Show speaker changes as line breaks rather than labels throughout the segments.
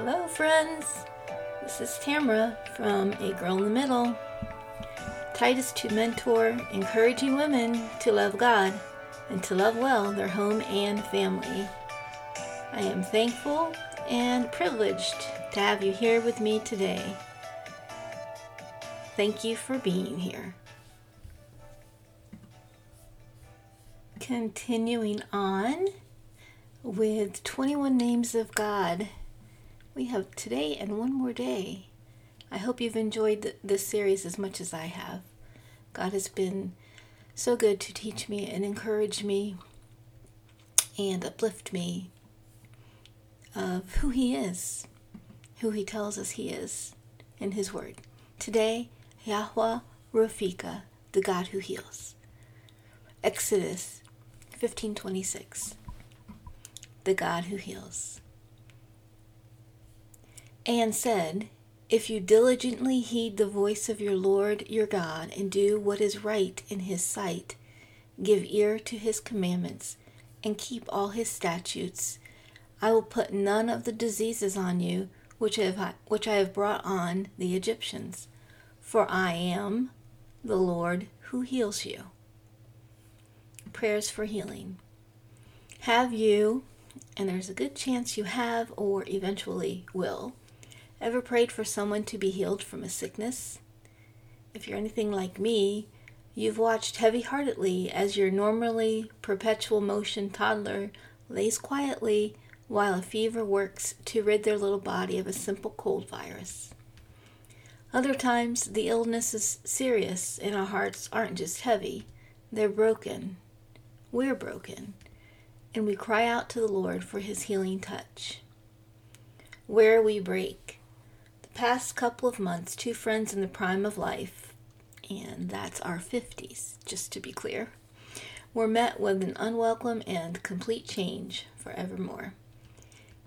Hello, friends. This is Tamra from A Girl in the Middle. Titus to mentor, encouraging women to love God and to love well their home and family. I am thankful and privileged to have you here with me today. Thank you for being here. Continuing on with 21 Names of God. We have today and one more day. I hope you've enjoyed this series as much as I have. God has been so good to teach me and encourage me and uplift me of who He is, who He tells us He is in His Word. Today, Yahweh Ropheka, the God who heals. Exodus 1526 The God who heals. And said, If you diligently heed the voice of your Lord your God and do what is right in his sight, give ear to his commandments, and keep all his statutes, I will put none of the diseases on you which have, which I have brought on the Egyptians, for I am the Lord who heals you prayers for healing. Have you, and there's a good chance you have or eventually will, ever prayed for someone to be healed from a sickness? If you're anything like me, you've watched heavy heartedly as your normally perpetual motion toddler lays quietly while a fever works to rid their little body of a simple cold virus. Other times, the illness is serious and our hearts aren't just heavy, they're broken we're broken, and we cry out to the Lord for his healing touch. Where we break. Past couple of months, two friends in the prime of life, and that's our 50s, just to be clear, were met with an unwelcome and complete change forevermore.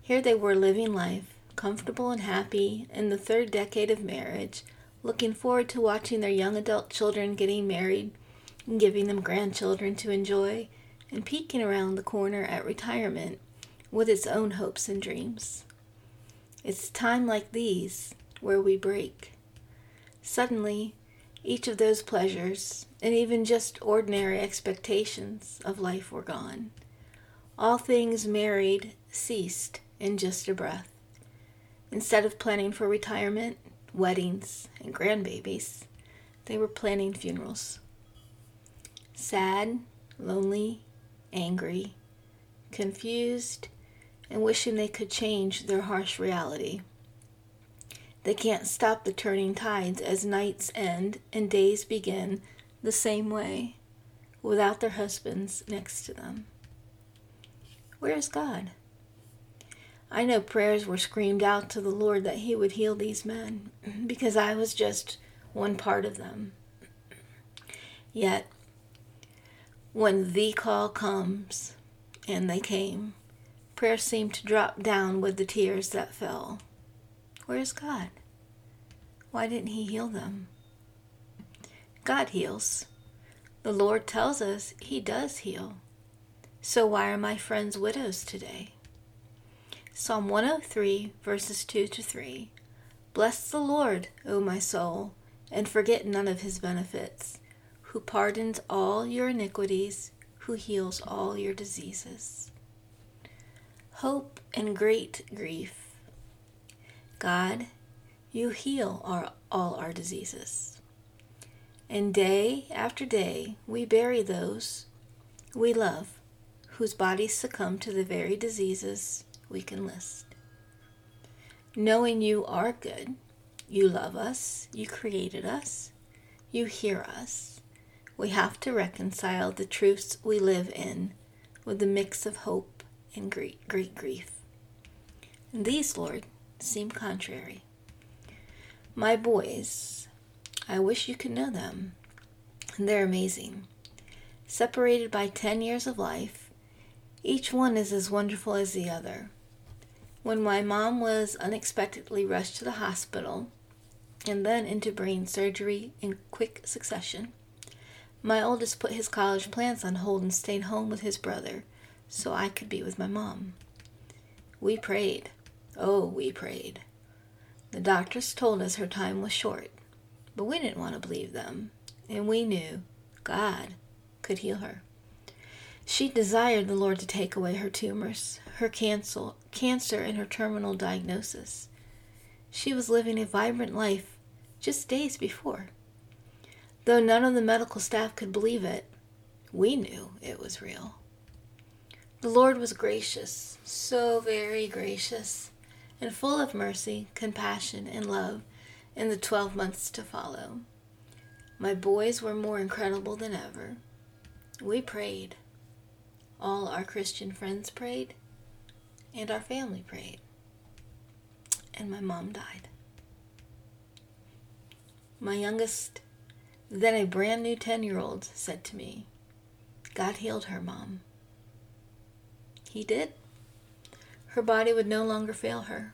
Here they were living life, comfortable and happy, in the third decade of marriage, looking forward to watching their young adult children getting married and giving them grandchildren to enjoy, and peeking around the corner at retirement with its own hopes and dreams. It's time like these where we break. Suddenly, each of those pleasures, and even just ordinary expectations of life were gone. All things married ceased in just a breath. Instead of planning for retirement, weddings, and grandbabies, they were planning funerals sad, lonely, angry, confused, and wishing they could change their harsh reality. They can't stop the turning tides as nights end and days begin the same way without their husbands next to them. Where is God? I know prayers were screamed out to the Lord that He would heal these men because I was just one part of them. Yet, when the call comes, and they came, prayer seemed to drop down with the tears that fell. Where is God? Why didn't He heal them? God heals. The Lord tells us He does heal. So why are my friends widows today? Psalm 103, verses 2 to 3. Bless the Lord, O my soul, and forget none of his benefits who pardons all your iniquities, who heals all your diseases. Hope and great grief. God, you heal our, all our diseases. And day after day, we bury those we love whose bodies succumb to the very diseases we can list. Knowing you are good, you love us, you created us, you hear us, we have to reconcile the truths we live in with the mix of hope and great, great grief. And these, Lord, seem contrary. My boys, I wish you could know them. They're amazing. Separated by 10 years of life, each one is as wonderful as the other. When my mom was unexpectedly rushed to the hospital and then into brain surgery in quick succession, my oldest put his college plans on hold and stayed home with his brother so I could be with my mom. We prayed. Oh, we prayed. The doctors told us her time was short, but we didn't want to believe them, and we knew God could heal her. She desired the Lord to take away her tumors, her cancer, cancer and her terminal diagnosis. She was living a vibrant life just days before. Though none of the medical staff could believe it, we knew it was real. The Lord was gracious, so very gracious, and full of mercy, compassion, and love in the 12 months to follow. My boys were more incredible than ever. We prayed. All our Christian friends prayed, and our family prayed. And my mom died. My youngest, then a brand new 10 year old, said to me, God healed her, Mom. He did. Her body would no longer fail her.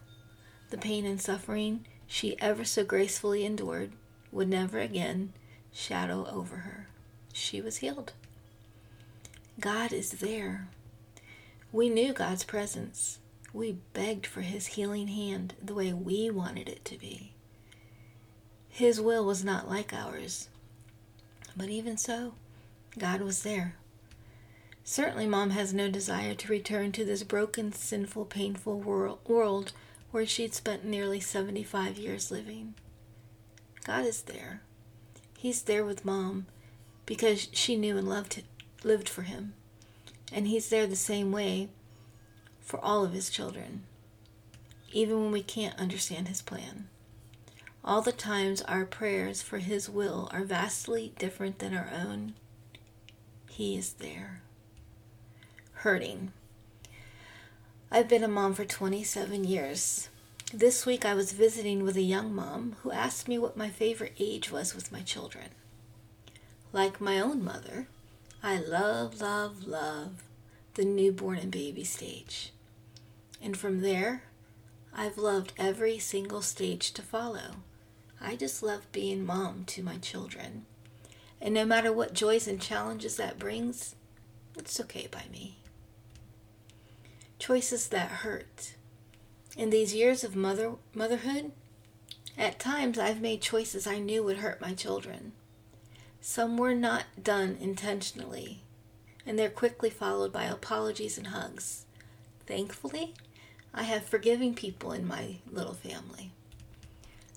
The pain and suffering she ever so gracefully endured would never again shadow over her. She was healed. God is there. We knew God's presence. We begged for His healing hand the way we wanted it to be. His will was not like ours. But even so, God was there. Certainly, Mom has no desire to return to this broken, sinful, painful world where she'd spent nearly 75 years living. God is there. He's there with Mom because she knew and loved lived for him. And he's there the same way for all of his children, even when we can't understand his plan. All the times our prayers for his will are vastly different than our own, he is there. Hurting. I've been a mom for 27 years. This week I was visiting with a young mom who asked me what my favorite age was with my children. Like my own mother, I love, love, love the newborn and baby stage. And from there, I've loved every single stage to follow. I just love being mom to my children. And no matter what joys and challenges that brings, it's okay by me. Choices that hurt. In these years of mother motherhood, at times I've made choices I knew would hurt my children. Some were not done intentionally, and they're quickly followed by apologies and hugs. Thankfully, I have forgiving people in my little family.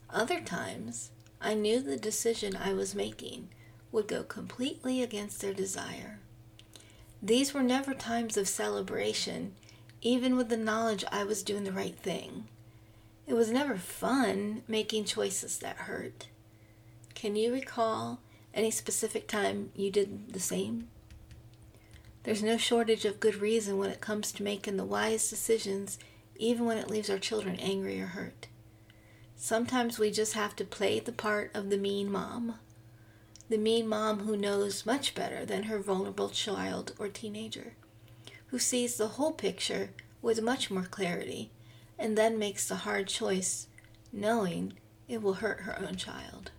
Other times, I knew the decision I was making would go completely against their desire. These were never times of celebration, even with the knowledge I was doing the right thing. It was never fun making choices that hurt. Can you recall any specific time you did the same? There's no shortage of good reason when it comes to making the wise decisions, even when it leaves our children angry or hurt. Sometimes we just have to play the part of the mean mom. The mean mom who knows much better than her vulnerable child or teenager, who sees the whole picture with much more clarity, and then makes the hard choice, knowing it will hurt her own child.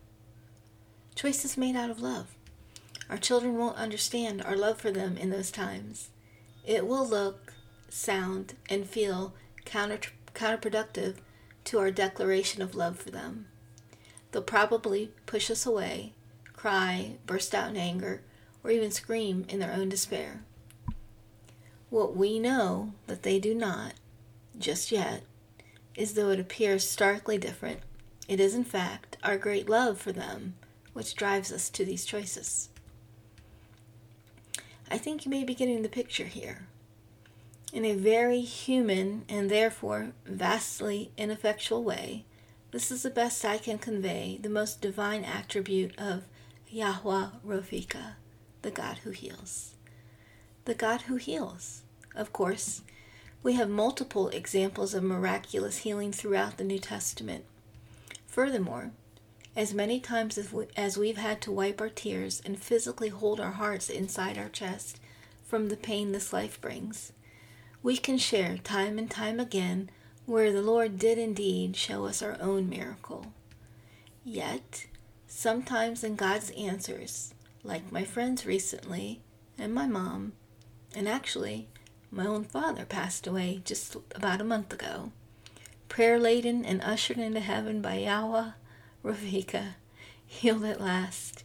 Choices made out of love. Our children won't understand our love for them in those times. It will look, sound, and feel counter, counterproductive to our declaration of love for them. They'll probably push us away, cry, burst out in anger, or even scream in their own despair. What we know that they do not, just yet, is though it appears starkly different, it is in fact our great love for them which drives us to these choices. I think you may be getting the picture here. In a very human and therefore vastly ineffectual way, this is the best I can convey the most divine attribute of Yahweh Ropheka, the God who heals. The God who heals. Of course, we have multiple examples of miraculous healing throughout the New Testament. Furthermore, as many times as, we, as we've had to wipe our tears and physically hold our hearts inside our chest from the pain this life brings, we can share time and time again where the Lord did indeed show us our own miracle. Yet, sometimes in God's answers, like my friends recently, and my mom, and actually, my own father passed away just about a month ago. prayer laden and ushered into heaven by Yahweh, Ropheka, healed at last,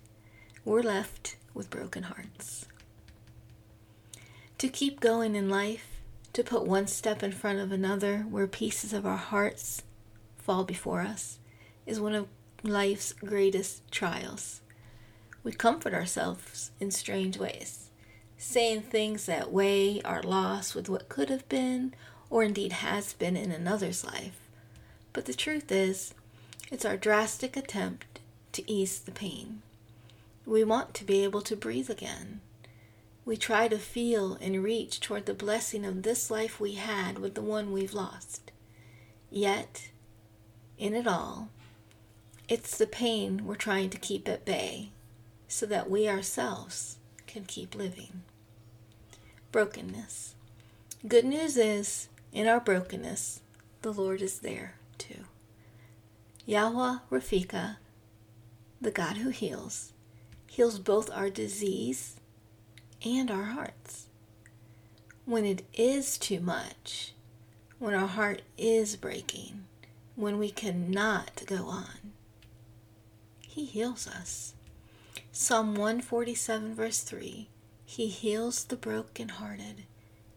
we're left with broken hearts. To keep going in life, to put one step in front of another where pieces of our hearts fall before us, is one of life's greatest trials. We comfort ourselves in strange ways, saying things that weigh our loss with what could have been or indeed has been in another's life. But the truth is, it's our drastic attempt to ease the pain. We want to be able to breathe again. We try to feel and reach toward the blessing of this life we had with the one we've lost. Yet, in it all, it's the pain we're trying to keep at bay so that we ourselves can keep living. Brokenness. Good news is, in our brokenness, the Lord is there too. Yahweh Ropheka, the God who heals, heals both our disease and our hearts. When it is too much, when our heart is breaking, when we cannot go on, he heals us. Psalm 147, verse 3 He heals the brokenhearted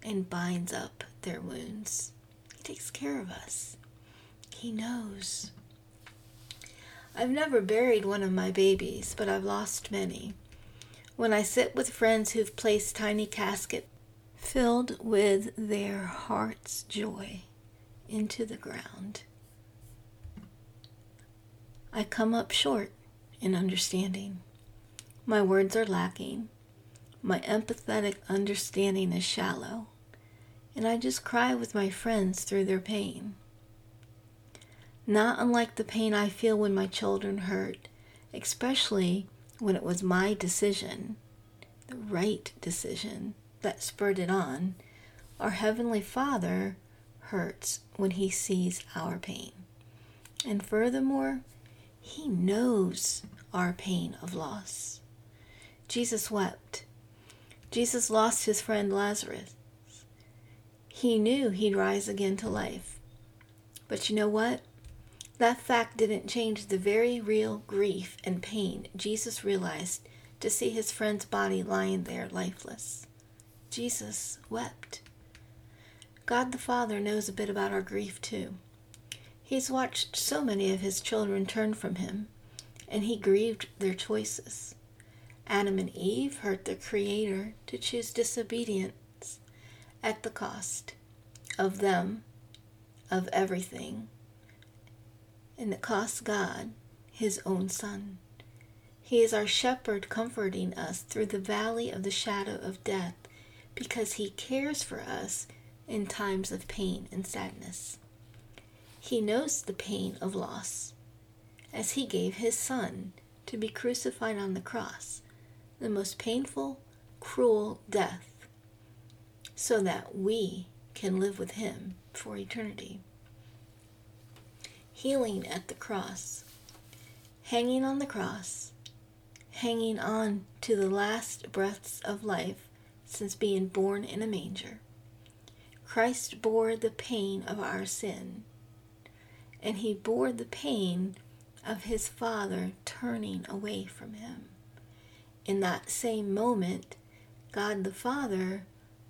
and binds up their wounds. He takes care of us. He knows. I've never buried one of my babies, but I've lost many. When I sit with friends who've placed tiny caskets filled with their heart's joy into the ground, I come up short in understanding. My words are lacking. My empathetic understanding is shallow. And I just cry with my friends through their pain. Not unlike the pain I feel when my children hurt, especially when it was my decision, the right decision, that spurred it on, our Heavenly Father hurts when He sees our pain. And furthermore, he knows our pain of loss. Jesus wept. Jesus lost his friend Lazarus. He knew he'd rise again to life. But you know what? That fact didn't change the very real grief and pain Jesus realized to see his friend's body lying there lifeless. Jesus wept. God the Father knows a bit about our grief too. He's watched so many of his children turn from him, and he grieved their choices. Adam and Eve hurt their Creator to choose disobedience at the cost of them, of everything, and it cost God his own Son. He is our shepherd comforting us through the valley of the shadow of death because he cares for us in times of pain and sadness. He knows the pain of loss, as he gave his son to be crucified on the cross, the most painful, cruel death, so that we can live with him for eternity. Healing at the cross, hanging on the cross, hanging on to the last breaths of life since being born in a manger. Christ bore the pain of our sin and he bore the pain of his father turning away from him. In that same moment, God the Father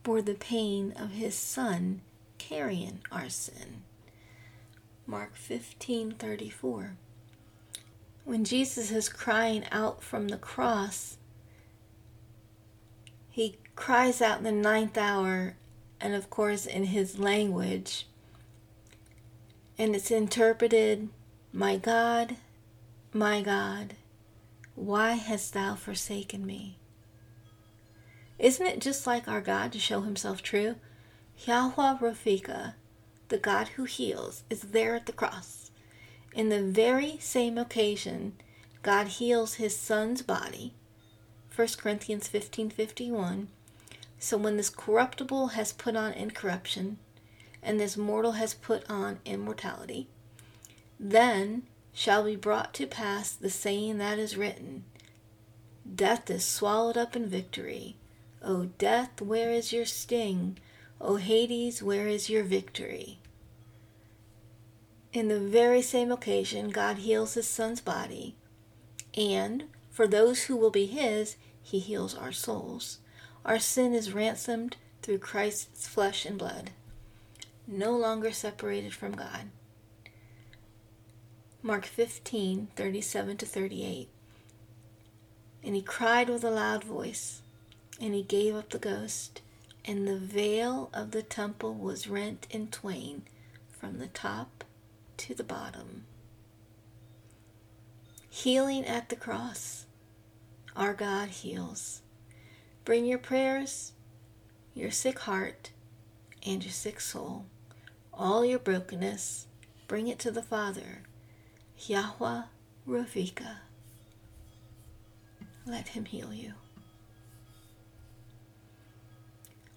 bore the pain of his son carrying our sin. Mark 15:34. When Jesus is crying out from the cross, he cries out in the ninth hour, and of course in his language, and it's interpreted, My God, my God, why hast thou forsaken me? Isn't it just like our God to show himself true? Yahweh Ropheka, the God who heals, is there at the cross. In the very same occasion, God heals his son's body. 1 Corinthians 15:51. So when this corruptible has put on incorruption, and this mortal has put on immortality. Then shall be brought to pass the saying that is written Death is swallowed up in victory. O death, where is your sting? O Hades, where is your victory? In the very same occasion, God heals his son's body, and for those who will be his, he heals our souls. Our sin is ransomed through Christ's flesh and blood, no longer separated from God. Mark 15, 37 to 38. And he cried with a loud voice, and he gave up the ghost, and the veil of the temple was rent in twain from the top to the bottom. Healing at the cross. Our God heals. Bring your prayers, your sick heart, and your sick soul, all your brokenness, bring it to the Father. Yahweh Ropheka. Let him heal you.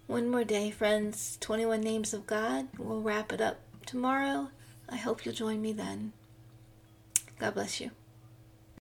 One more day, friends. 21 Names of God. We'll wrap it up tomorrow. I hope you'll join me then. God bless you.